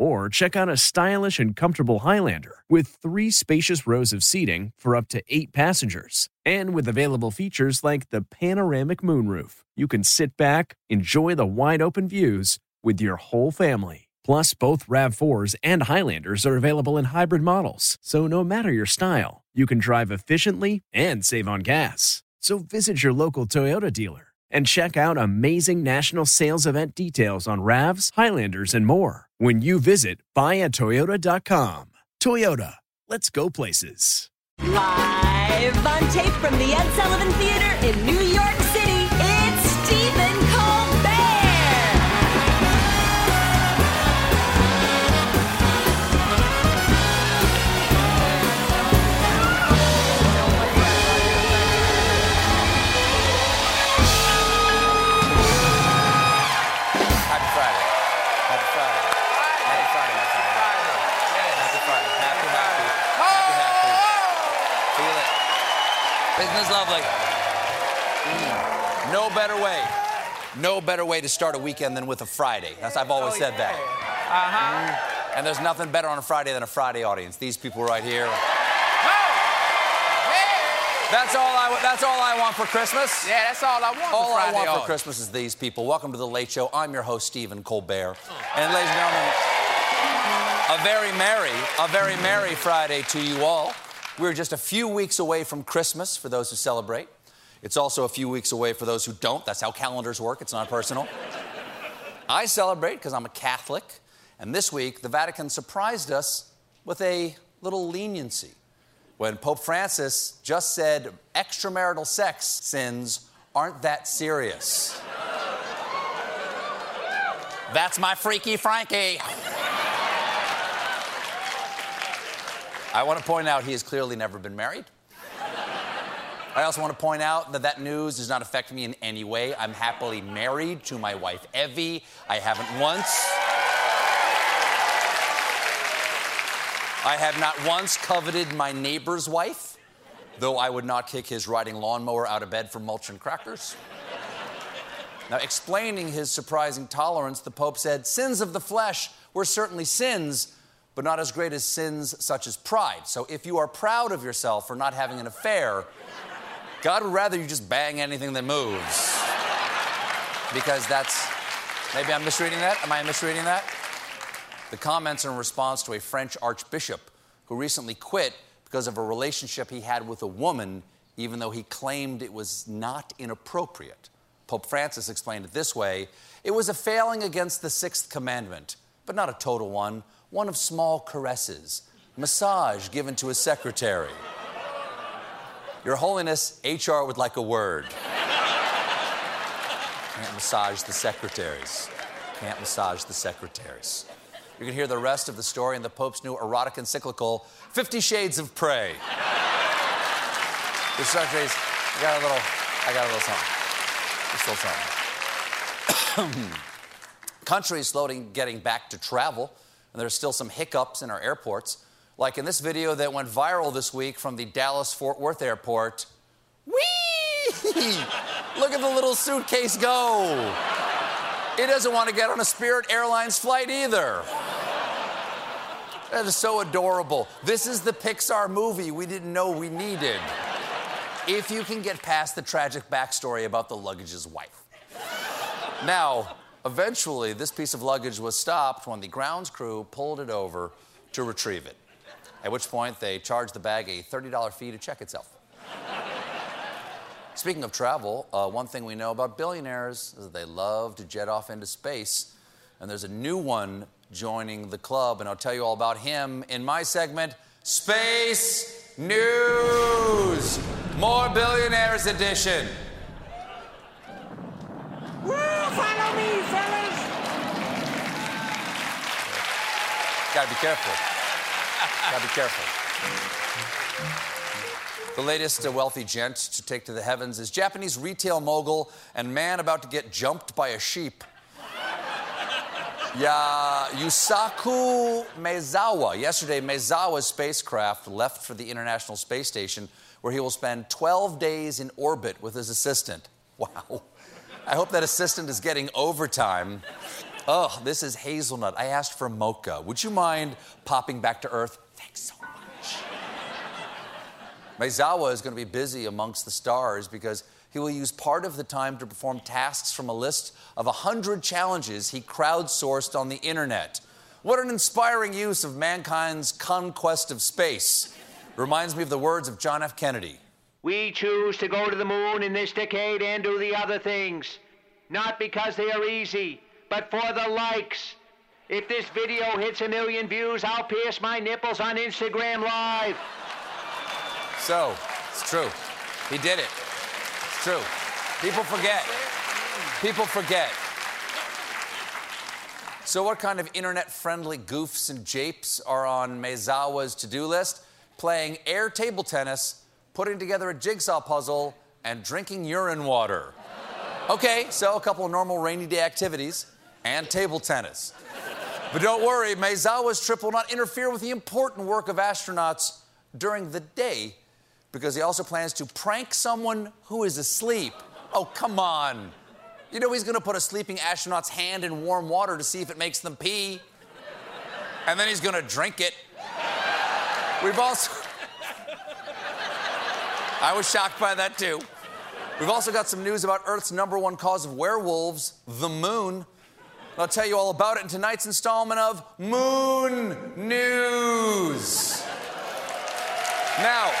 Or check out a stylish and comfortable Highlander with three spacious rows of seating for up to eight passengers. And with available features like the panoramic moonroof, you can sit back, enjoy the wide open views with your whole family. Plus, both RAV4s and Highlanders are available in hybrid models, so no matter your style, you can drive efficiently and save on gas. So visit your local Toyota dealer and check out amazing national sales event details on RAVs, Highlanders, and more when you visit buyatoyota.com. Toyota, let's go places. Live on tape from the Ed Sullivan Theater in New York Isn't this lovely? Mm. No better way. No better way to start a weekend than with a Friday. That's I've always said that. Mm. And there's nothing better on a Friday than a Friday audience. These people right here. That's all I. That's all I want for Christmas. Yeah, that's all I want All for I want for. Christmas is these people. Welcome to the Late Show. I'm your host, Stephen Colbert. And ladies and gentlemen, a very merry, a very merry Friday to you all. We're just a few weeks away from Christmas for those who celebrate. It's also a few weeks away for those who don't. That's how calendars work. It's not personal. I celebrate because I'm a Catholic. And this week, the Vatican surprised us with a little leniency when Pope Francis just said extramarital sex sins aren't that serious. That's my freaky Frankie. I want to point out he has clearly never been married. I also want to point out that that news does not affect me in any way. I'm happily married to my wife, Evie. I haven't once. I have not once coveted my neighbor's wife, though I would not kick his riding lawnmower out of bed for mulch and crackers. Now, explaining his surprising tolerance, the Pope said, Sins of the flesh were certainly sins, but not as great as sins such as pride. So if you are proud of yourself for not having an affair, God would rather you just bang anything that moves. Because that's. Maybe I'm misreading that? Am I misreading that? The comments are in response to a French archbishop who recently quit because of a relationship he had with a woman, even though he claimed it was not inappropriate. Pope Francis explained it this way It was a failing against the sixth commandment, but not a total one, one of small caresses, massage given to his secretary. Your Holiness, HR would like a word. Can't massage the secretaries. Can't massage the secretaries. You can hear the rest of the story in the Pope's new erotic encyclical, Fifty Shades of Pray. the secretaries, I got a little, I got a little something. Just a little something. Countries slowly getting back to travel, and there's still some hiccups in our airports. Like in this video that went viral this week from the Dallas Fort Worth airport. Whee! Look at the little suitcase go. It doesn't want to get on a Spirit Airlines flight either. That is so adorable. This is the Pixar movie we didn't know we needed. If you can get past the tragic backstory about the luggage's wife. Now, eventually, this piece of luggage was stopped when the grounds crew pulled it over to retrieve it. At which point, they charged the bag a $30 fee to check itself. Speaking of travel, uh, one thing we know about billionaires is that they love to jet off into space. And there's a new one joining the club, and I'll tell you all about him in my segment, Space News. More Billionaires Edition. Woo, follow me, fellas. Gotta be careful. Gotta be careful. The latest uh, wealthy gent to take to the heavens is Japanese retail mogul and man about to get jumped by a sheep. Yeah, Yusaku Maezawa. Yesterday, Maezawa's spacecraft left for the International Space Station, where he will spend 12 days in orbit with his assistant. Wow. I hope that assistant is getting overtime. Oh, this is hazelnut. I asked for mocha. Would you mind popping back to Earth? Thanks so much. Maezawa is going to be busy amongst the stars because he will use part of the time to perform tasks from a list of 100 challenges he crowdsourced on the internet. What an inspiring use of mankind's conquest of space. Reminds me of the words of John F. Kennedy. We choose to go to the moon in this decade and do the other things, not because they are easy, but for the likes. If this video hits a million views, I'll pierce my nipples on Instagram Live. So, it's true. He did it. It's true. People forget. People forget. So, what kind of internet friendly goofs and japes are on Maezawa's to do list? Playing air table tennis, putting together a jigsaw puzzle, and drinking urine water. Okay, so a couple of normal rainy day activities and table tennis. But don't worry, Maezawa's trip will not interfere with the important work of astronauts during the day because he also plans to prank someone who is asleep. Oh, come on. You know he's gonna put a sleeping astronaut's hand in warm water to see if it makes them pee. And then he's gonna drink it. We've also. I was shocked by that too. We've also got some news about Earth's number one cause of werewolves, the moon. I'll tell you all about it in tonight's installment of Moon News. Now,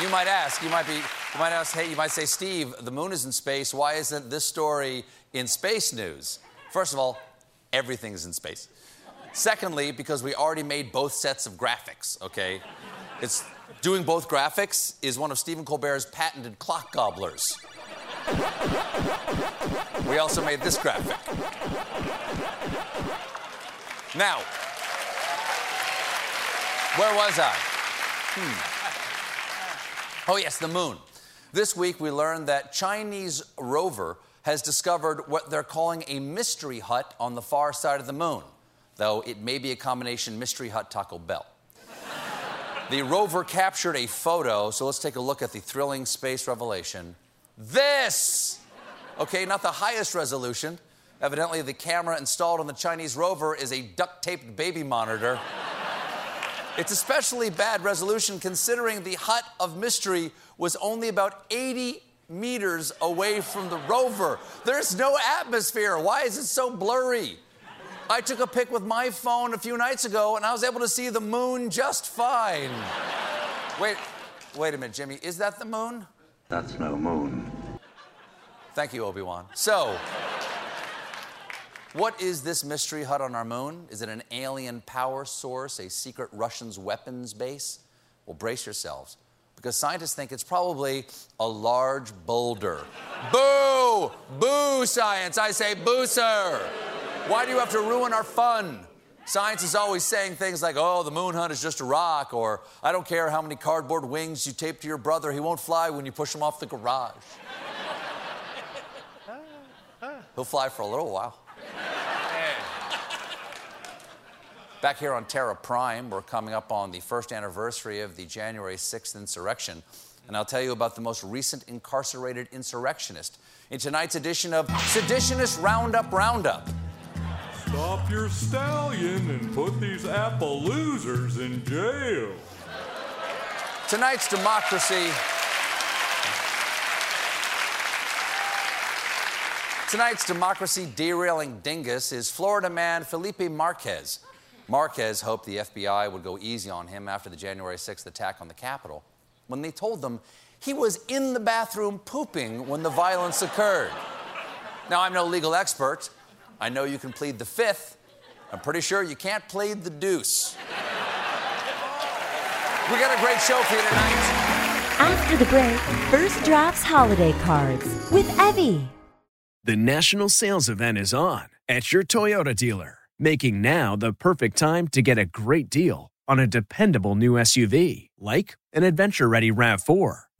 you might ask, you might be, you might ask, hey, you might say, Steve, the moon is in space. Why isn't this story in space news? First of all, everything's in space. Secondly, because we already made both sets of graphics, okay? It's doing both graphics is one of Stephen Colbert's patented clock gobblers. We also made this graphic. Now, where was I? Hmm. Oh, yes, the moon. This week we learned that Chinese rover has discovered what they're calling a mystery hut on the far side of the moon, though it may be a combination mystery hut Taco Bell. The rover captured a photo, so let's take a look at the thrilling space revelation. This! Okay, not the highest resolution. Evidently, the camera installed on the Chinese rover is a duct taped baby monitor. It's especially bad resolution considering the hut of mystery was only about 80 meters away from the rover. There's no atmosphere. Why is it so blurry? I took a pic with my phone a few nights ago and I was able to see the moon just fine. Wait, wait a minute, Jimmy. Is that the moon? That's no moon. Thank you, Obi Wan. So, what is this mystery hut on our moon? Is it an alien power source, a secret Russian's weapons base? Well, brace yourselves, because scientists think it's probably a large boulder. boo! Boo, science! I say boo, sir! Why do you have to ruin our fun? Science is always saying things like, oh, the moon hunt is just a rock, or I don't care how many cardboard wings you tape to your brother, he won't fly when you push him off the garage. He'll fly for a little while. Back here on Terra Prime, we're coming up on the first anniversary of the January 6th insurrection. And I'll tell you about the most recent incarcerated insurrectionist in tonight's edition of Seditionist Roundup Roundup. Stop your stallion and put these apple losers in jail. Tonight's democracy. Tonight's democracy derailing dingus is Florida man Felipe Marquez. Marquez hoped the FBI would go easy on him after the January 6th attack on the Capitol when they told them he was in the bathroom pooping when the violence occurred. Now, I'm no legal expert. I know you can plead the fifth. I'm pretty sure you can't plead the deuce. We got a great show for you tonight. After the break, First Drafts Holiday Cards with Evie. The national sales event is on at your Toyota dealer. making now the perfect time to get a great deal on a dependable new SUV like an adventure ready RAV4.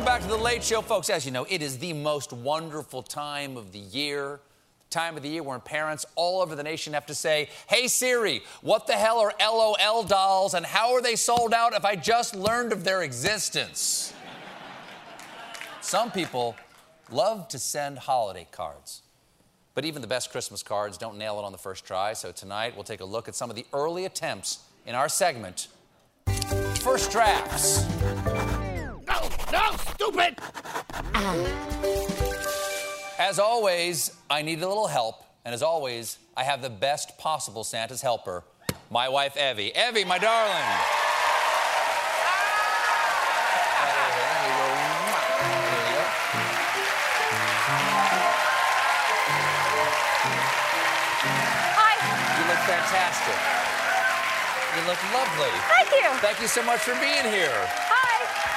Welcome back to The Late Show. Folks, as you know, it is the most wonderful time of the year. Time of the year when parents all over the nation have to say, Hey Siri, what the hell are LOL dolls and how are they sold out if I just learned of their existence? Some people love to send holiday cards. But even the best Christmas cards don't nail it on the first try. So tonight we'll take a look at some of the early attempts in our segment First Drafts. No, no, stupid! As always, I need a little help. And as always, I have the best possible Santa's helper, my wife, Evie. Evie, my darling. There you go. There you go. Hi. You look fantastic. You look lovely. Thank you. Thank you so much for being here.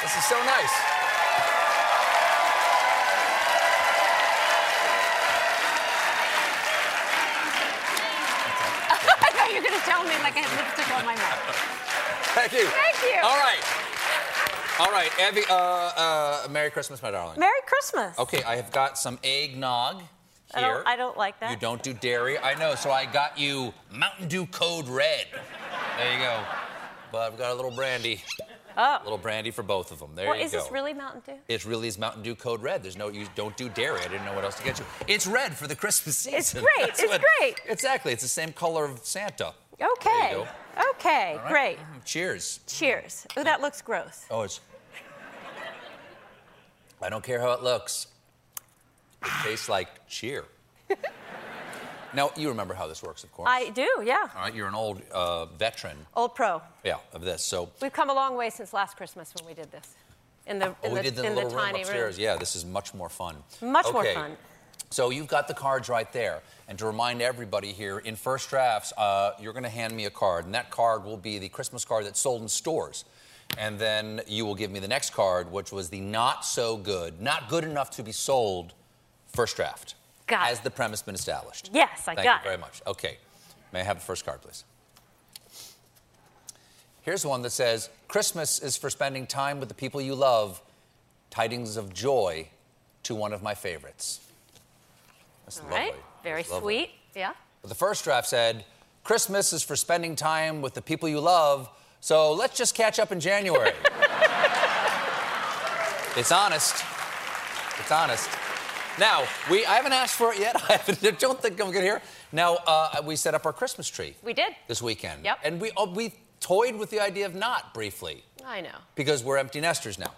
Hi. This is so nice. I thought you were going to tell me like I had lipstick on my mouth. Thank you. Thank you. All right. All right, Evie, uh, uh, Merry Christmas, my darling. Merry Christmas. Okay, I have got some eggnog I here. don't, I don't like that. You don't do dairy. I know, so I got you Mountain Dew Code Red. There you go. But I've got a little brandy. Oh. A little brandy for both of them. There Well, you is go. this really Mountain Dew? It really is Mountain Dew Code Red. There's no, you don't do dairy. I didn't know what else to get you. It's red for the Christmas season. It's great, That's it's great. Exactly. It's the same color of Santa. Okay. Okay, right? great. Mm, Cheers. Cheers. Oh, that looks gross. Oh, it's. I don't care how it looks. It tastes like cheer. now, you remember how this works, of course. I do, yeah. All right, you're an old uh, veteran, Old pro. yeah, of this. So, We've come a long way since last Christmas when we did this. In the, in oh, we the, did the in little the room tiny upstairs. room. Yeah, this is much more fun. Much more Okay, fun. So you've got the cards right there, and to remind everybody here, in first drafts, uh, you're going to hand me a card, and that card will be the Christmas card that's sold in stores. And then you will give me the next card, which was the not so good, not good enough to be sold first draft. Got Has it. the premise been established? Yes, I got. Thank you very much. Okay. May I have the first card, please? Here's one that says Christmas is for spending time with the people you love. Tidings of joy to one of my favorites. That's All lovely. right. Very That's lovely. sweet. Yeah. But the first draft said Christmas is for spending time with the people you love. So let's just catch up in January. it's honest. It's honest. Now, we, I haven't asked for it yet. I don't think I'm good here. Now, uh, we set up our Christmas tree We did. this weekend. Yep. And we, oh, we toyed with the idea of not briefly I know. because we're empty nesters now.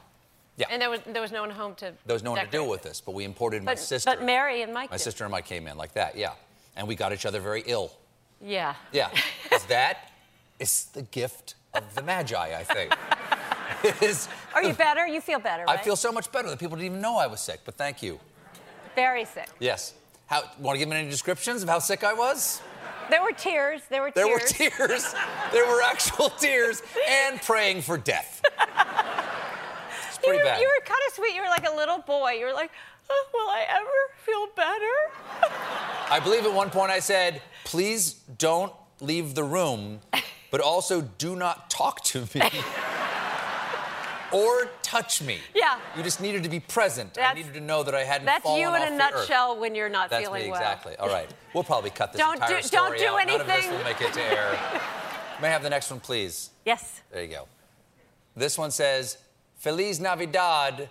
Yeah. And there was there was no one home to. there was no one to decorate deal with this, but we imported my But, sister. but Mary and Mike. my did. sister and Mike came in like that, yeah. And we got each other very ill. Yeah. Yeah. Is that is the gift of the Magi, I think. It is. Are you better? You feel better, I feel so much better. that people didn't even know I was sick, but thank you. Very sick. Yes. How, want to give me any descriptions of how sick I was? There were tears. There were There tears. There were tears. there were actual tears and praying for death. It's You pretty were, bad. you were kind of sweet. You were like a little boy. You were like, oh, will I ever feel better? I believe at one point I said, please don't leave the room, but also do not talk to me or touch me. Yeah. You just needed to be present. I needed to know that I hadn't That's fallen you in a nutshell when you're not That's feeling me well. exactly. All right. We'll probably cut this Don't entire do- don't do out. None of this will make it to air. May I have the next one, please? Yes. There you go. This one says, Feliz Navidad,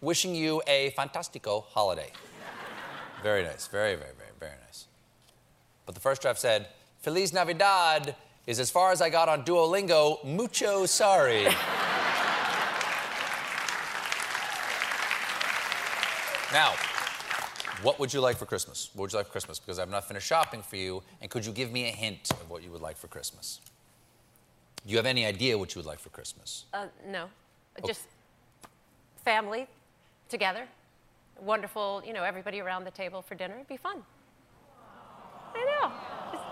wishing you a fantastico holiday. very nice. Very, very, very, very nice. But the first draft said, Feliz Navidad is as far as I got on Duolingo, mucho sorry. now, what would you like for Christmas? What would you like for Christmas? Because I've not finished shopping for you, and could you give me a hint of what you would like for Christmas? Do you have any idea what you would like for Christmas? Uh, no. Just family together. Wonderful, you know, everybody around the table for dinner. It'd be fun. I know. Just-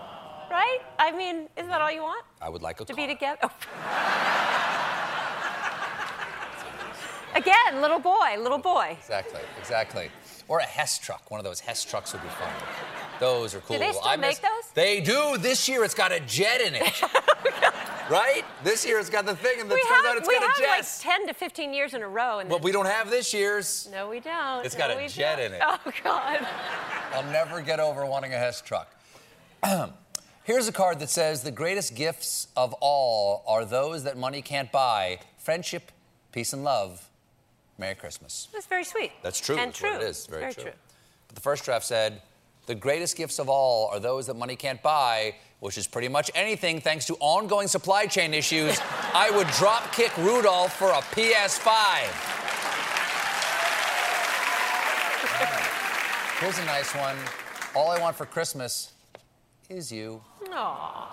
right? I mean, isn't that all you want? I would like a To car. be together? Again, little boy, little boy. Exactly, exactly. Or a Hess truck. One of those Hess trucks would be fun. Those are cool. Do they still I make those? They do. This year it's got a jet in it. Oh right? This year it's got the thing, and it turns have, out it's we got a have jet. like 10 to 15 years in a row. And But we don't have this year's. No, we don't. It's got a jet don't. in it. Oh, God. I'll never get over wanting a Hess truck. Here's a card that says the greatest gifts of all are those that money can't buy friendship, peace, and love. Merry Christmas. That's very sweet. That's true. And That's true. it is. Very, Very true. true. But the first draft said, the greatest gifts of all are those that money can't buy, which is pretty much anything thanks to ongoing supply chain issues. I would drop kick Rudolph for a PS5. Here's a nice one. All I want for Christmas is you. Aw.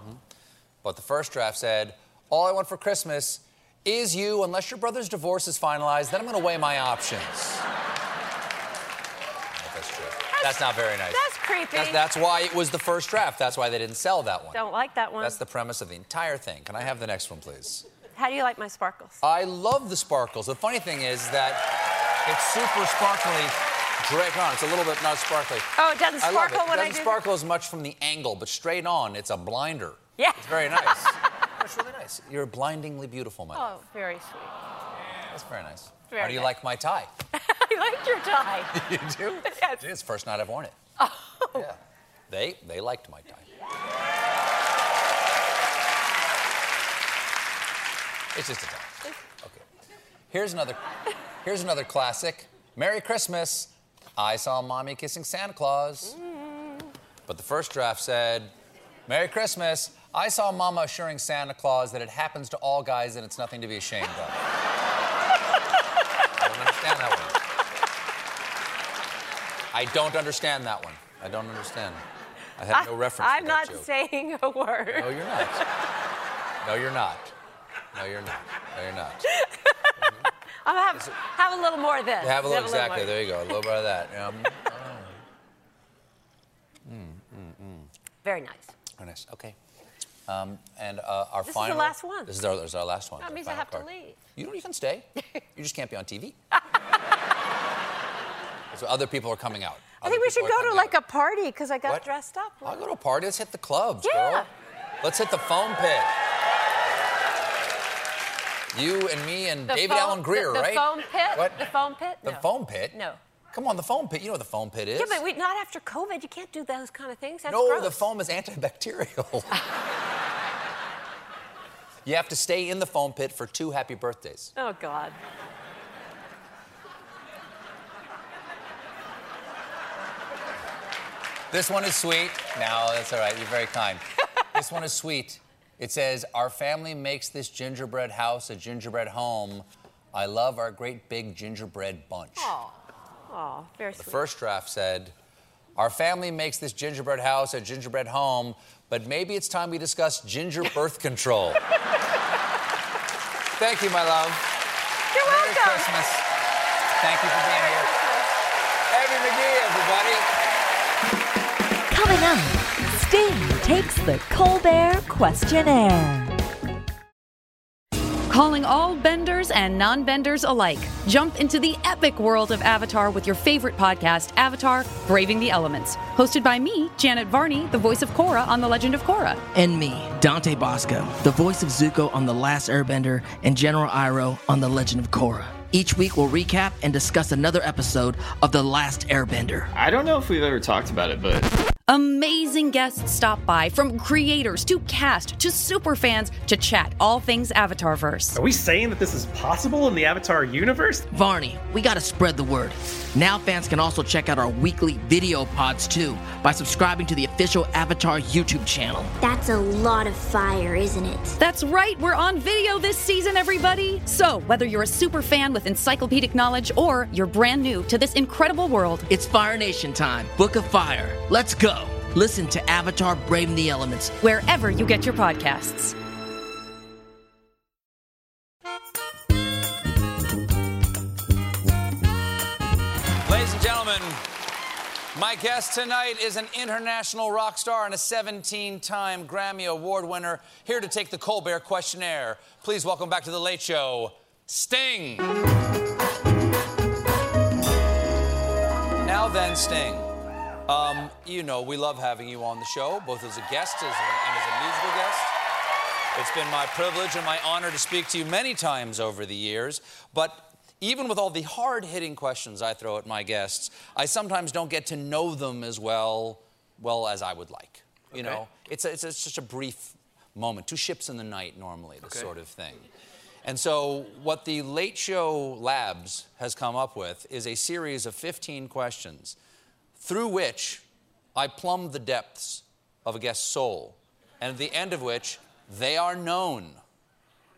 Mm-hmm. But the first draft said, All I want for Christmas is you, unless your brother's divorce is finalized, then I'm going to weigh my options. That's true. That's not very nice. That's creepy. That's, that's why it was the first draft. That's why they didn't sell that one. Don't like that one. That's the premise of the entire thing. Can I have the next one, please? How do you like my sparkles? I love the sparkles. The funny thing is that it's super sparkly. Drake on. It's a little bit not sparkly. Oh, it doesn't sparkle I love it. when it I doesn't do sparkle as much from the angle, but straight on, it's a blinder. Yeah. It's very nice. That's really nice. You're blindingly beautiful, my. Oh, very sweet. That's very nice. Very How do you nice. like my tie? I like your tie. you do? Yes. It's the first night I've worn it. Oh. Yeah. They they liked my tie. It's just a tie. Okay. Here's another here's another classic. Merry Christmas. I saw mommy kissing Santa Claus. Mm. But the first draft said, Merry Christmas. I saw mama assuring Santa Claus that it happens to all guys and it's nothing to be ashamed of. I don't understand that one. I don't understand that one. I don't understand. I have no reference I'm not joke. saying a word. No, you're not. No, you're not. No, you're not. No, you're not. I'll have, have a little more of this. Have a little, more. exactly. There you go. A little bit of that. Um, Very nice. very nice. Okay. Um, and uh, our This is the final. last one. This is our, this is our last one. That means I final have to leave. You don't. even stay. you just can't be on TV. so other people are coming out. I think we should go to like a party because I got What? dressed up. I'll go to a party. Let's hit the clubs, Yeah. girl. Let's hit the foam pit. You and me and The David foam- Alan Grier, the, the right? foam pit? What? The foam pit? The No. foam pit? No. Come on, the foam pit. You know what the foam pit is? Yeah, but we, not after COVID. You can't do those kind of things. That's no, gross. the foam is antibacterial. you have to stay in the foam pit for two happy birthdays. Oh, God. This one is sweet. No, that's all right. You're very kind. this one is sweet. It says, Our family makes this gingerbread house a gingerbread home. I love our great big gingerbread bunch. Oh, oh, very The first draft said, Our family makes this gingerbread house a gingerbread home, but maybe it's time we discuss ginger birth control. Thank you, my love. You're Merry welcome. Christmas. Thank you for being here. Evie McGee, everybody. Coming up, Sting takes the Colbert Questionert. Calling all and non benders alike. Jump into the epic world of Avatar with your favorite podcast, Avatar Braving the Elements. Hosted by me, Janet Varney, the voice of Korra on The Legend of Korra. And me, Dante Basco, the voice of Zuko on The Last Airbender and General Iroh on The Legend of Korra. Each week we'll recap and discuss another episode of The Last Airbender. I don't know if we've ever talked about it, but Amazing guests stop by from creators to cast to super fans to chat all things Avatarverse. Are we saying that this is possible in the Avatar universe? Varney, we gotta spread the word. Now fans can also check out our weekly video pods too by subscribing to the official Avatar YouTube channel. That's a lot of fire, isn't it? That's right, we're on video this season, everybody! So, whether you're a super fan with encyclopedic knowledge or you're brand new to this incredible world, it's Fire Nation time. Book of Fire. Let's go! Listen to Avatar Braving the Elements wherever you get your podcasts. Ladies and gentlemen, my guest tonight is an international rock star and a 17 time Grammy Award winner, here to take the Colbert Questionert. Please welcome back to The Late Show, Sting. Now then, Sting. Um, you know, we love having you on the show, both as a guest as a, and as a musical guest. It's been my privilege and my honor to speak to you many times over the years. But even with all the hard hitting questions I throw at my guests, I sometimes don't get to know them as well, well as I would like. You Okay. know, it's, a, it's, a, it's just a brief moment, two ships in the night normally, this Okay. sort of thing. And so, what the Late Show Labs has come up with is a series of 15 questions through which I plumb the depths of a guest's soul, and at the end of which they are known.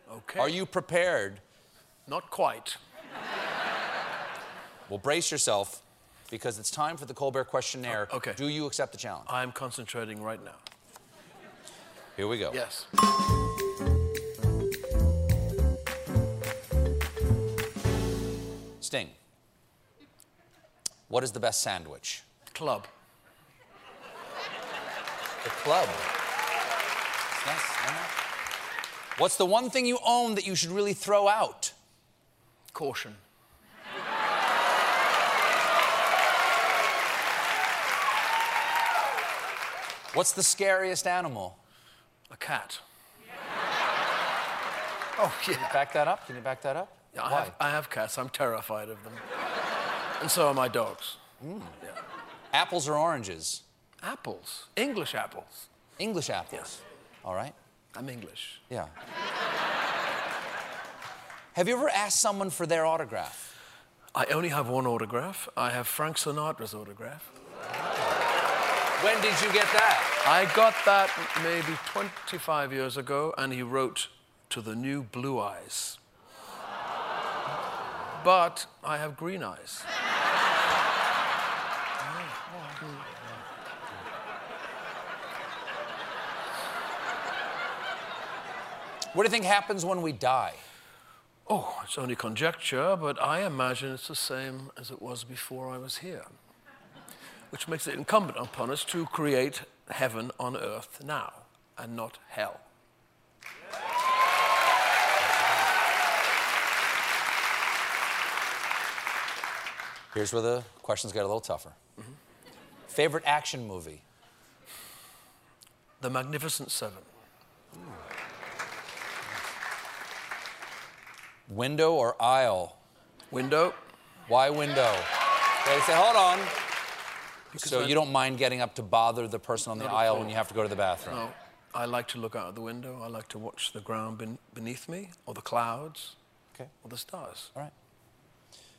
Okay. Are you prepared? Not quite. Well, brace yourself because it's time for the Colbert Questionert. Oh, okay. Do you accept the challenge? I'm concentrating right now. Here we go. Yes. Sting. What is the best sandwich? Club. The club. Nice. What's the one thing you own that you should really throw out? Caution. What's the scariest animal? A cat. Oh, Can you back that up? Can you back that up? Yeah, I Why? have, I have cats. I'm terrified of them. And so are my dogs. Hmm. Apples or oranges? Apples. English apples. English apples. All right. I'm English. Yeah. Have you ever asked someone for their autograph? I only have one autograph. I have Frank Sinatra's autograph. When did you get that? I got that maybe 25 years ago, and he wrote to the new blue eyes. But I have green eyes. What do you think happens when we die? Oh, it's only conjecture, but I imagine it's the same as it was before I was here. Which makes it incumbent upon us to create heaven on earth now and not hell. Here's where the questions get a little tougher. Mm-hmm. Favorite action movie? The Magnificent Seven. Window or aisle? Window. Why window? They say, hold on. Because so I- you don't mind getting up to bother the person on the Not aisle when you have to go to the bathroom? No, I like to look out of the window. I like to watch the ground ben- beneath me, or the clouds, Okay. or the stars. All right.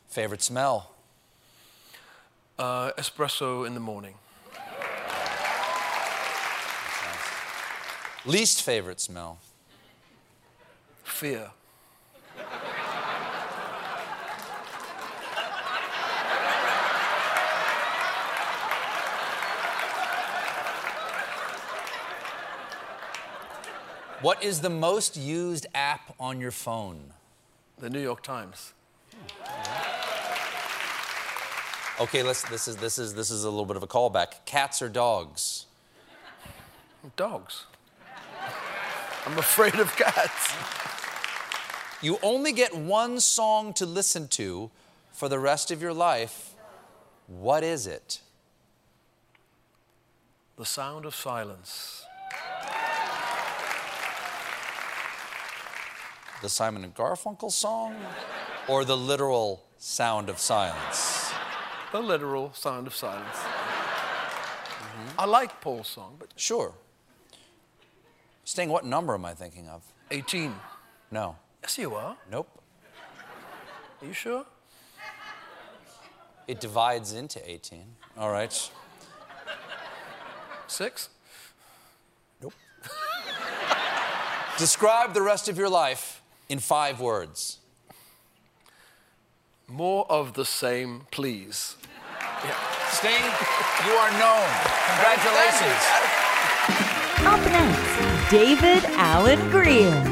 Favorite smell? Uh, espresso in the morning. Least favorite smell? Fear. What is the most used app on your phone? The New York Times. Okay, let's. This is this is this is a little bit of a callback. Cats or dogs? Dogs. I'm afraid of cats. You only get one song to listen to for the rest of your life. What is it? The sound of silence. The Simon and Garfunkel song, or the literal sound of silence? The literal sound of silence. Mm-hmm. I like Paul's song, but Sure. Sting, what number am I thinking of? 18. No. Yes, you are. Nope. Are you sure? It divides into 18. All right. Six? Nope. Describe the rest of your life in five words. More of the same, please. Sting, you are known. Congratulations. Up next, David Alan Grier.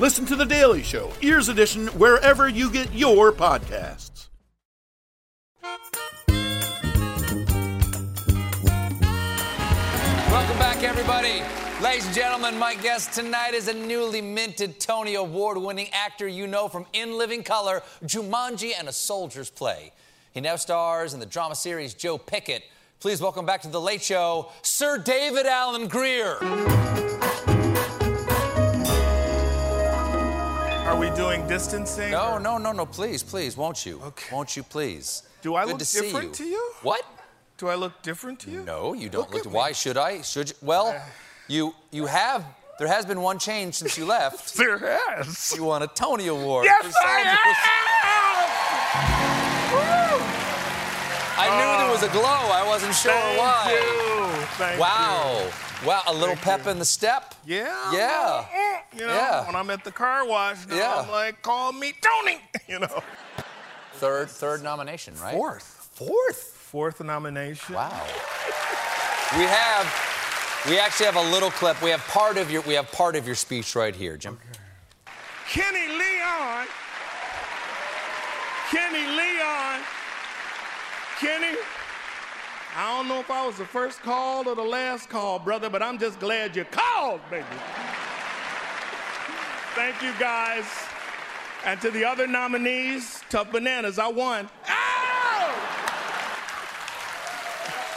Listen to The Daily Show, Ears Edition, wherever you get your podcasts. Welcome back, everybody. Ladies and gentlemen, my guest tonight is a newly minted Tony Award winning actor you know from In Living Color, Jumanji, and A Soldier's Play. He now stars in the drama series Joe Pickett. Please welcome back to The Late Show, Sir David Alan Grier. We doing distancing? No, no, no, no, please, please, won't you? Okay. Won't you please? Do I Good look to different you. to you? What? Do I look different to you? No, you don't Look look. why should I? Should you? Well, uh. you you have. There has been one change since you left. There has. You won a Tony Award. Yes, I Soldiers. I knew there uh. was a glow. I wasn't sure why. you. Thank wow. Wow. A little Thank pep you. in the step. Yeah. Yeah. You know, Yeah. when I'm at the car wash, now Yeah. I'm like, call me Tony. You know. Third third nomination, right? Fourth. Fourth. Fourth nomination. Wow. We have. We actually have a little clip. We have part of your. We have part of your speech right here, Jim. Kenny Leon. Kenny Leon. Kenny. I don't know if I was the first call or the last call, brother, but I'm just glad you called, baby. Thank you, guys. And to the other nominees, Tough Bananas, I won.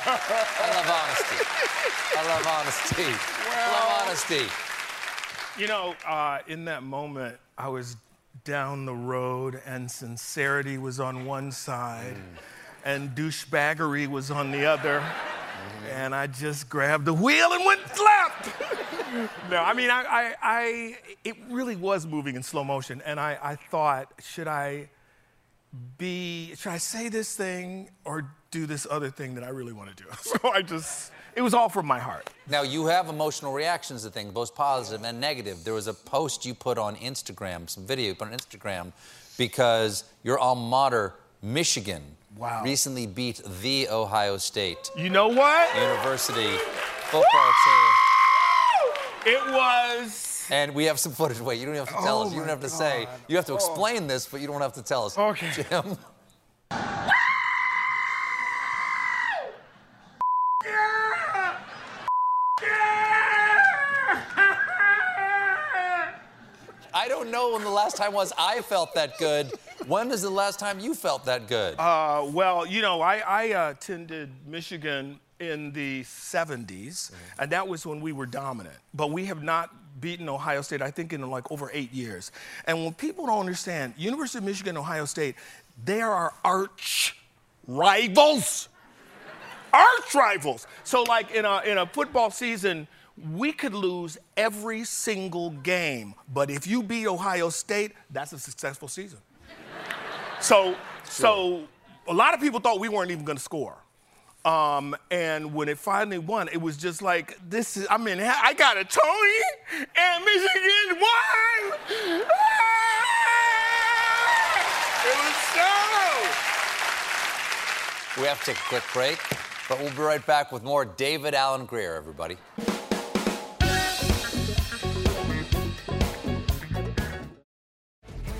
I love honesty. I love honesty. I love honesty. You know, uh, in that moment, I was down the road, and sincerity was on one side, and douchebaggery was on the other. And I just grabbed the wheel and went left. no, I mean, I, I, I, it really was moving in slow motion, and I, I thought, should I be, should I say this thing or do this other thing that I really want to do? So I just, it was all from my heart. Now you have emotional reactions to things, both positive and negative. There was a post you put on Instagram, some video you put on Instagram, because your alma mater, Michigan, Wow. recently beat the Ohio State You know what? University football team. It was. And we have some footage. Wait, you don't have to tell Oh us. You don't have to say. You have to Oh. explain this, but you don't have to tell us. Okay. Jim. I don't know when the last time was I felt that good. When is the last time you felt that good? Uh, well, you know, I, I attended Michigan in the 70s, and that was when we were dominant. But we have not beaten Ohio State, I think, in like over eight years. And when people don't understand, University of Michigan, Ohio State, they are our arch rivals. arch rivals. So, like in a, in a football season, we could lose every single game. But if you beat Ohio State, that's a successful season. So, so a lot of people thought we weren't even going to score. Um, and when it finally won, it was just like this is. I mean, I got a Tony, and Michigan won. It was so. We have to take a quick break, but we'll be right back with more David Alan Grier, everybody.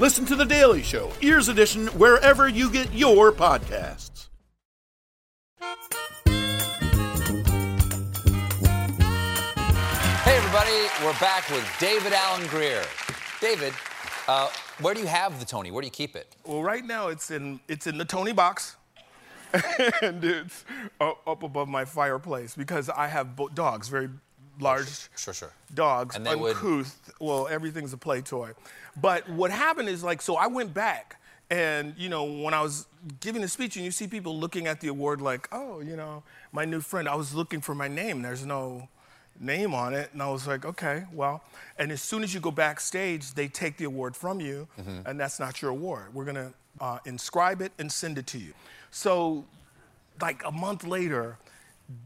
Listen to The Daily Show, Ears Edition, wherever you get your podcasts. Hey, everybody, we're back with David Alan Grier. David, uh, where do you have the Tony? Where do you keep it? Well, right now it's in it's in the Tony box, and it's uh, up above my fireplace because I have bo- dogs, very large Sure, sure. dogs, And they would- uncouth. Well, everything's a play toy. But what happened is like, so I went back, and you know, when I was giving the speech, and you see people looking at the award like, oh, you know, my new friend. I was looking for my name. There's no name on it, and I was like, okay, well. And as soon as you go backstage, they take the award from you, Mhm. and that's not your award. We're gonna uh, inscribe it and send it to you. So, like a month later,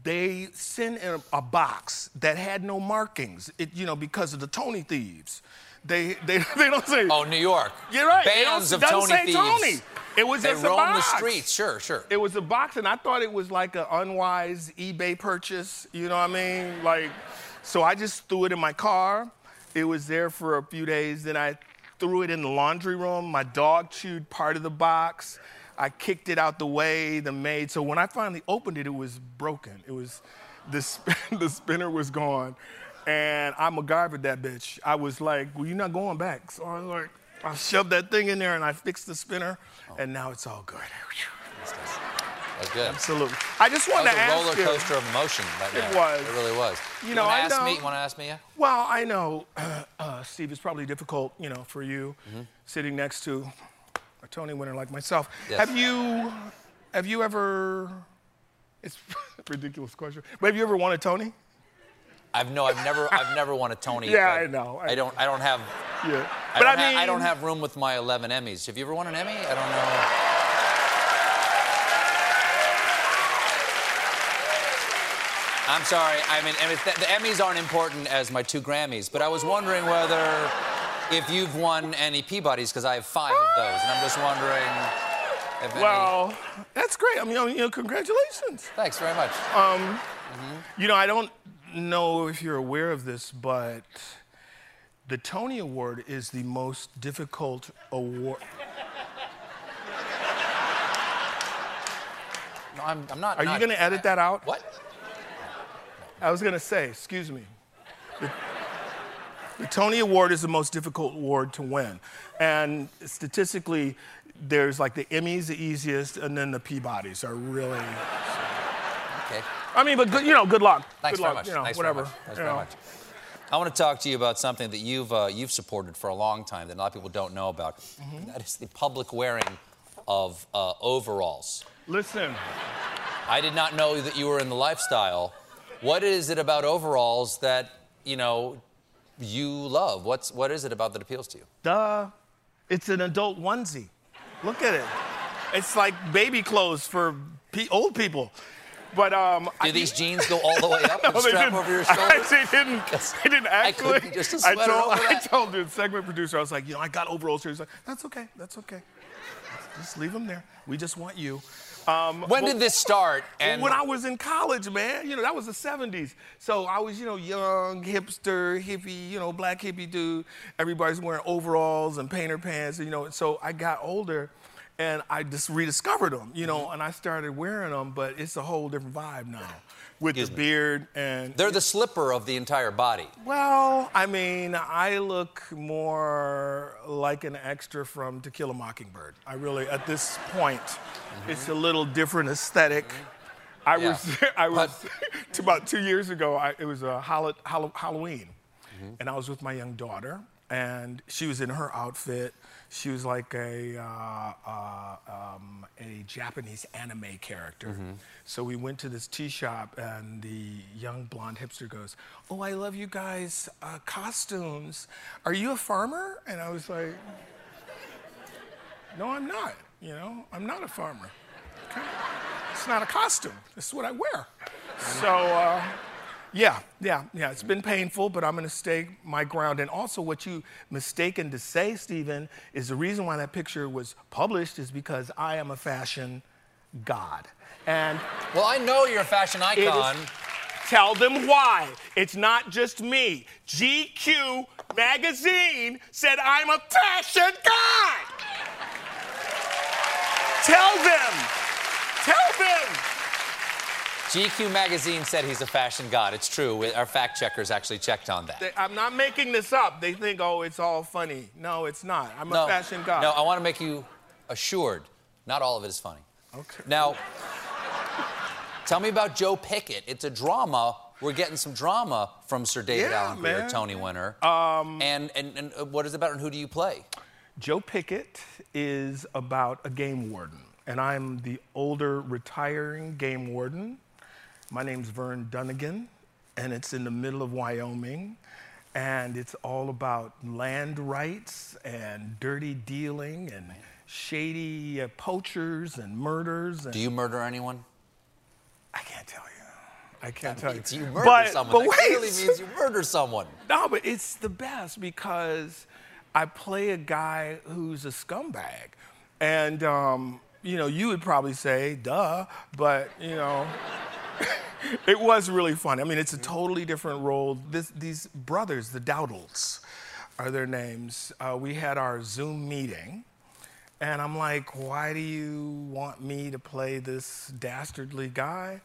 they sent in a box that had no markings. It, you know, because of the Tony thieves. They they, they don't say. Oh, New York. You're right. Bands of Tony say thieves. Tony. It was They just a roam the box. streets. Sure, sure. It was a box, and I thought it was like an unwise eBay purchase. You know what I mean? Like, so I just threw it in my car. It was there for a few days. Then I threw it in the laundry room. My dog chewed part of the box. I kicked it out the way. The maid. So when I finally opened it, it was broken. It was the sp- the spinner was gone, and I MacGyvered that bitch. I was like, "Well, you're not going back." So I was like, I shoved that thing in there and I fixed the spinner, and now it's all good. That's good. Absolutely. I just wanted that to was a ask roller you- coaster of emotion. Right It was. It really was. You know, wanna I ask me? know- Want to ask me? Yeah. Well, I know, uh, Steve, it's probably difficult, you know, for you Mm-hmm. sitting next to a Tony winner like myself. Yes. Have you, have you ever? It's a ridiculous question, but have you ever won a Tony? I've no. I've never. I've never won a Tony. Yeah, I know, I I, don't. I don't have. Yeah. I But don't I ha- I don't have room with my 11 Emmys. Have you ever won an Emmy? I don't know. I'm sorry. I mean, mean, the Emmys aren't important as my two Grammys, but I was wondering whether if you've won any Peabodys because I have five of those, and I'm just wondering if any. Well, that's great. I mean, you know, congratulations. Thanks very much. Um, You know, I don't know if you're aware of this, but the Tony Award is the most difficult award. No, I'm, I'm not. Are you going to edit that out? What? I was going to say, excuse me. The, Tony Award is the most difficult award to win. And statistically, there's like the Emmys, the easiest, and then the Peabodys are really. Okay. I mean, but good, you know, good luck. Thanks good very luck, much. You know, Thanks whatever. very much. Thanks very know. much. I want to talk to you about something that you've uh, you've supported for a long time that a lot of people don't know about. Mm-hmm. That is the public wearing of uh, overalls. Listen, I did not know that you were in the lifestyle. What is it about overalls that you know you love? What's what is it about that appeals to you? duh. It's an adult onesie. Look at it. It's like baby clothes for pe- old people. But um, Do these jeans go all the way up no, and they strap didn't. over your shoulders? they didn't. They didn't actually. couldn't just a I told, over I told the segment producer, I was like, you know, I got overalls here. He's like, that's okay. That's okay. Just leave them there. We just want you. Um, When well- did this start? And when I was in college, man, you know, that was the 70s. So I was, you know, young, hipster, hippie, you know, black hippie dude. Everybody's wearing overalls and painter pants, you know. So I got older and I just rediscovered them, you know, and I started wearing them, but it's a whole different vibe now with Excuse the me. beard and. they're the slipper of the entire body. Well, I mean, I look more like an extra from To Kill a Mockingbird. I really, at this point, mm-hmm. it's a little different esthetic mm-hmm. I Yeah. was, I was, about two years ago, I, it was a Hall- Hall- Halloween, mm-hmm. and I was with my young daughter, and she was in her outfit. She was like a, uh, uh, um, a Japanese anime character. So we went to this tea shop, and the young blonde hipster goes, "Oh, I love you guys' uh, costumes. Are you a farmer?" And I was like, No, I'm not. You know, I'm not a farmer. Okay? It's not a costume. This is what I wear. So, uh, yeah, yeah, yeah. It's been painful, but I'm going to stay my ground. And also, what you mistaken to say, Stephen, is the reason why that picture was published is because I am a fashion god. And well, I know you're a fashion icon. Tell them why. It's not just me. GQ magazine said I'm a fashion god. Tell them. Tell them. GQ magazine said he's a fashion god. It's true. Our fact checkers actually checked on that. They, I'm not making this up. They think, oh, it's all funny. No, it's not. I'm no, a fashion god. No, I want to make you assured. Not all of it is funny. Okay. Now, tell me about Joe Pickett. It's a drama. We're getting some drama from Sir David Yeah, Alan Grier. Tony winner. Um, and, and, and uh, what is it about and who do you play? Joe Pickett is about a game warden, and I'm the older retiring game warden. My name's Vern Dunnigan, and it's in the middle of Wyoming, and it's all about land rights and dirty dealing and shady uh, poachers and murders. And Do you murder anyone? I can't tell you. I can't tell you. You murder but, someone. But that wait. clearly means you murder someone. No, but it's the best because I play a guy who's a scumbag. And, um, you know, you would probably say, duh, but, you know, it was really fun. I mean, it's a totally different role. This, these brothers, the Dowdles, are their names. Uh, we had our Zoom meeting. And I'm like, why do you want me to play this dastardly guy?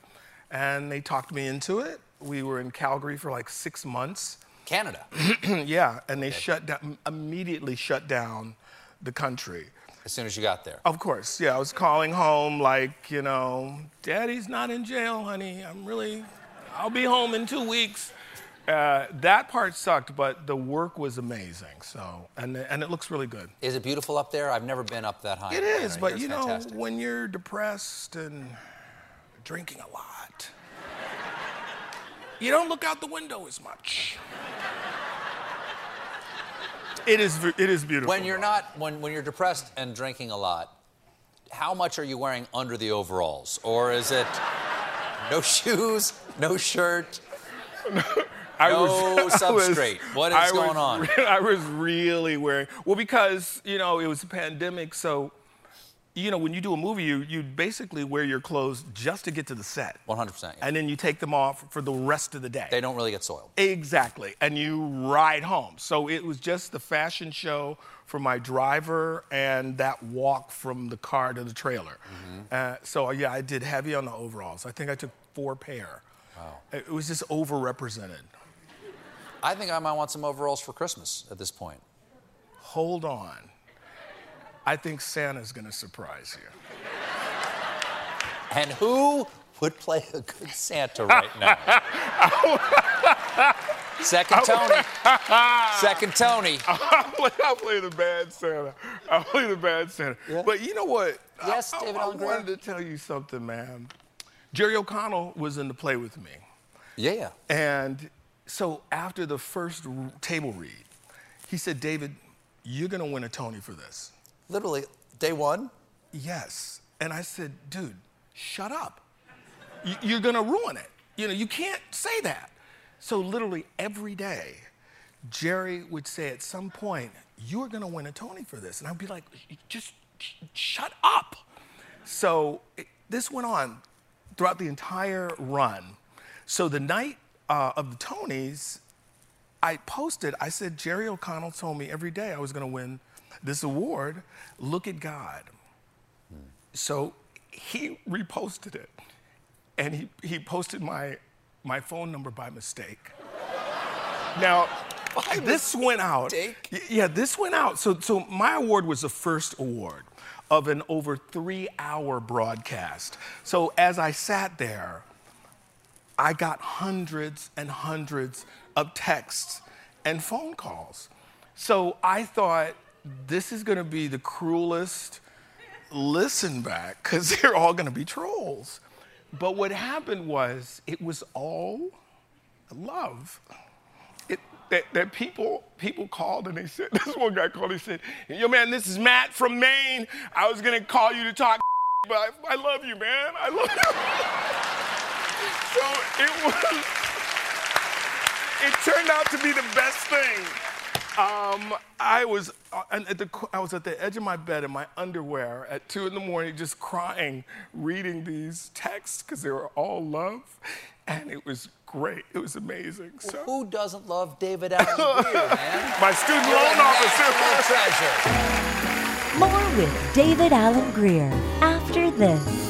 And they talked me into it. We were in Calgary for like six months. Canada. yeah, and they shut down, immediately shut down the country. As soon as you got there. Of course, yeah. I was calling home like, you know, Daddy's not in jail, honey. I'm really, I'll be home in two weeks. Uh, that part sucked, but the work was amazing. So, and and it looks really good. Is it beautiful up there? I've never been up that high. It is, but you know, fantastic. when you're depressed and drinking a lot, you don't look out the window as much. It is, it is beautiful. When you're not, when, when you're depressed and drinking a lot, how much are you wearing under the overalls? Or is it no shoes, no shirt, I no was- I was- substrate? what is I going was on? I was really wearing well because you know it was a pandemic, so you know when you do a movie, you you basically wear your clothes just to get to the set, 100%. and then you take them off for the rest of the day. They don't really get soiled. Exactly, and you ride home. So it was just the fashion show for my driver and that walk from the car to the trailer. Mm-hmm. Uh, so yeah, I did heavy on the overalls. I think I took four pair. Wow. It was just overrepresented. I think I might want some overalls for Christmas at this point. Hold on. I think Santa's gonna surprise you. And who would play a good Santa right now? Second Tony. Second Tony. I'll play, I'll play the bad Santa. I'll play the bad Santa. But you know what? Yes, I, David I, I wanted to tell you something, man. Jerry O'Connell was in the play with me. Yeah, yeah. And so after the first table read, he said, David, you're gonna win a Tony for this. Literally, day one? Yes. And I said, dude, shut up. You're gonna ruin it. You know, you can't say that. So literally every day, Jerry would say at some point, you're gonna win a Tony for this. And I'd be like, just sh- shut up. So it, this went on throughout the entire run. So the night uh, of the Tonys, I posted, I said, Jerry O'Connell told me every day I was gonna win this award. Look at God. So he reposted it. And he, he posted my, my phone number by mistake. Now, this went out. Yeah, this went out. So, so my award was the first award of an over three hour broadcast. So as I sat there, I got hundreds and hundreds of texts and phone calls. So I thought this is going to be the cruelest listen back because they're all going to be trolls. But what happened was it was all love. It, that, that people people called and they said, this one guy called, he said, yo man, this is Matt from Maine. I was gonna call you to talk, but I, I love you, man. I love you. so it was, it turned out to be the best thing. Um, I was uh, at the I was at the edge of my bed in my underwear at two in the morning, just crying, reading these texts because they were all love, and it was great. It was amazing. So Who doesn't love David Alan Grier, man? my student You're loan officer. national treasure. More with David Alan Grier after this.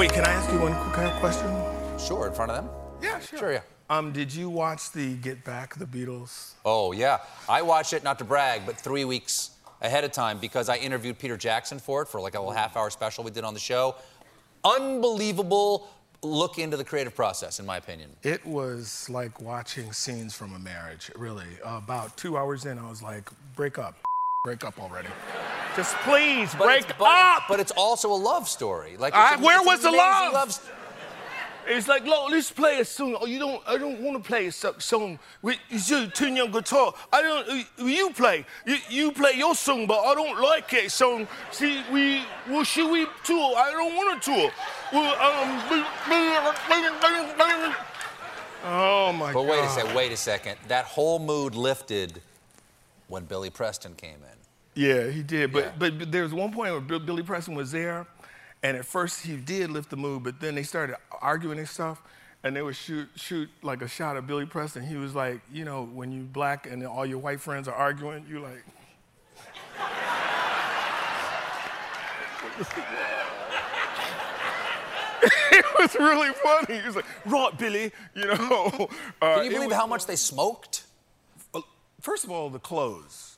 Wait, can I ask you one quick question? Sure, in front of them? Yeah, sure. Sure, yeah. Um, did you watch the Get Back the Beatles? Oh, yeah. I watched it, not to brag, but three weeks ahead of time because I interviewed Peter Jackson for it for like a little half hour special we did on the show. Unbelievable look into the creative process, in my opinion. It was like watching scenes from a marriage, really. about two hours in, I was like, break up. Break up already. Just please, But break but, up! But it's also a love story. Like, I- it's a- where was the amazing love? st- It's like, look, let's play a song. Oh, you don't, I don't want to play a so- song. with You should tune your guitar. I don't, uh, you play. You, you play your song, but I don't like it. So, see, we, well, should we tour? I don't want to tour. Well, um, oh my But God. But wait a second, wait a second. That whole mood lifted when Billy Preston came in. Yeah, he did. But, but but there was one point where Bill, Billy Preston was there, and at first he did lift the mood, but then they started arguing and stuff, and they would shoot shoot like a shot at Billy Preston. He was like, you know, when you black and all your white friends are arguing, you like. it was really funny. He was like, right, Billy, you know. Uh, Can you believe was- how much they smoked? First of all, the clothes.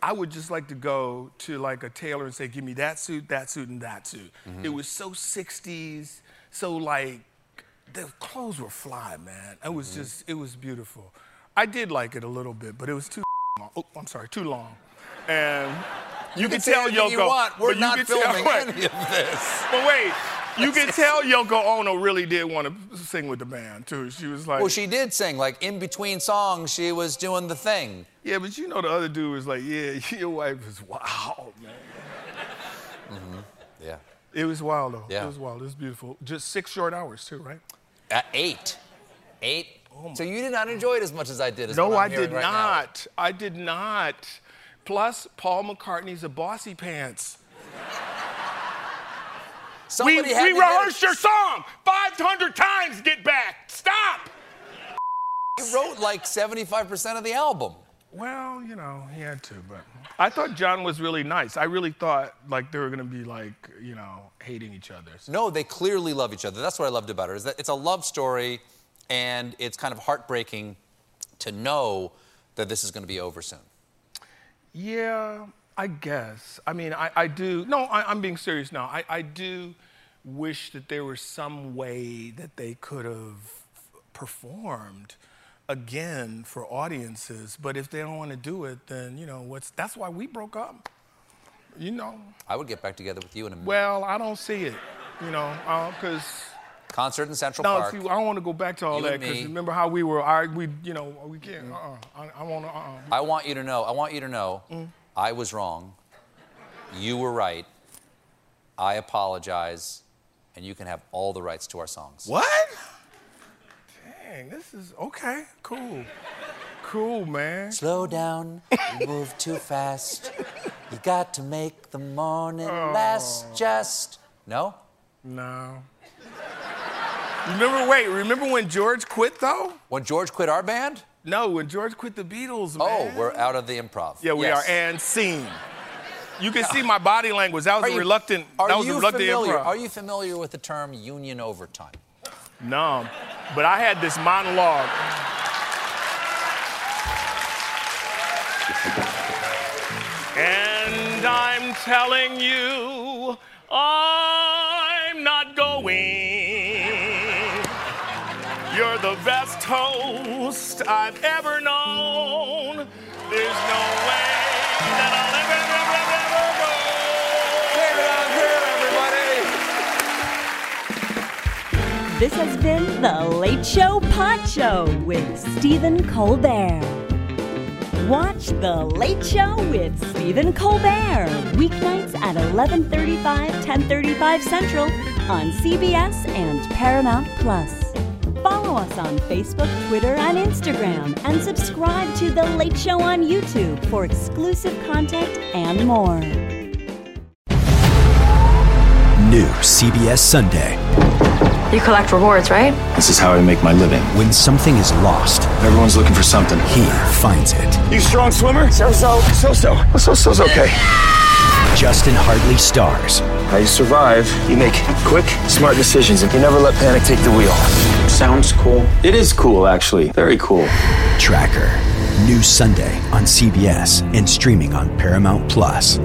I would just like to go to like a tailor and say, give me that suit, that suit, and that suit. Mm-hmm. It was so 60s, so like, the clothes were fly, man. It was Mm-hmm. just, it was beautiful. I did like it a little bit, but it was too long. Oh, I'm sorry, too long. And you, You can can tell Yoko. you want. We're not tell- filming wait. any of this. But wait, you can tell Yoko Ono really did want to sing with the band too. She was like, Well, she did sing. Like in between songs, she was doing the thing. Yeah, but you know the other dude was like, yeah, your wife is wild, man. Mm-hmm. Yeah. It was wild though. Yeah. It was wild. It was beautiful. Just six short hours too, right? At eight. Eight. so you did not enjoy it as much as I did. Is no, I did right now. not. I did not. Plus, Paul McCartney's a bossy pants. We had we to rehearsed your song 500 times. Get back. Stop. He wrote like 75% of the album. Well, you know, he had to, but I thought John was really nice. I really thought like they were gonna be like, you know, hating each other. No, they clearly love each other. That's what I loved about it. Is that it's a love story, and it's kind of heartbreaking to know that this is going to be over soon. Yeah, I guess. I mean, I, I do. No, I, I'm being serious now. I, I do wish that there was some way that they could have performed again for audiences. But if they don't want to do it, then you know what's. That's why we broke up. You know. I would get back together with you in a minute. Well, I don't see it. You know, because. concert in Central no, Park. see, I don't want to go back to all You that because me. remember how we were. I, we, you know, we can't. Uh-uh. I, I want to. Uh-uh. I want you to know. I want you to know. Mm. I was wrong. You were right. I apologize, and you can have all the rights to our songs. What? Dang, this is okay. Cool. Cool, man. Slow down. You move too fast. You got to make the morning oh. last just. No? No. Remember, wait, remember when George quit though? When George quit our band? No, when George quit the Beatles, oh, man. Oh, we're out of the improv. Yeah, we Yes. are. And scene. You can see my body language. That was a reluctant. Are that was you a reluctant familiar? improv. Are you familiar with the term union overtime? No, but I had this monologue. And I'm telling you, I'm not going. You're the best host I've ever known. There's no way that I'll ever, ever, ever, ever go. This has been The Late Show Pod Show with Stephen Colbert. Watch The Late Show with Stephen Colbert weeknights at 11:35, 10:35 Central on CBS and Paramount Plus. Follow us on Facebook, Twitter, and Instagram, and subscribe to The Late Show on YouTube for exclusive content and more. New CBS Sunday. You collect rewards, right? This is how I make my living. When something is lost, everyone's looking for something. He finds it. You strong swimmer? So so. So so. So so's okay. Justin Hartley stars. How you survive, you make quick, smart decisions, and you never let panic take the wheel. Sounds cool. It is cool, actually. Very cool. Tracker. New Sunday on CBS and streaming on Paramount Plus.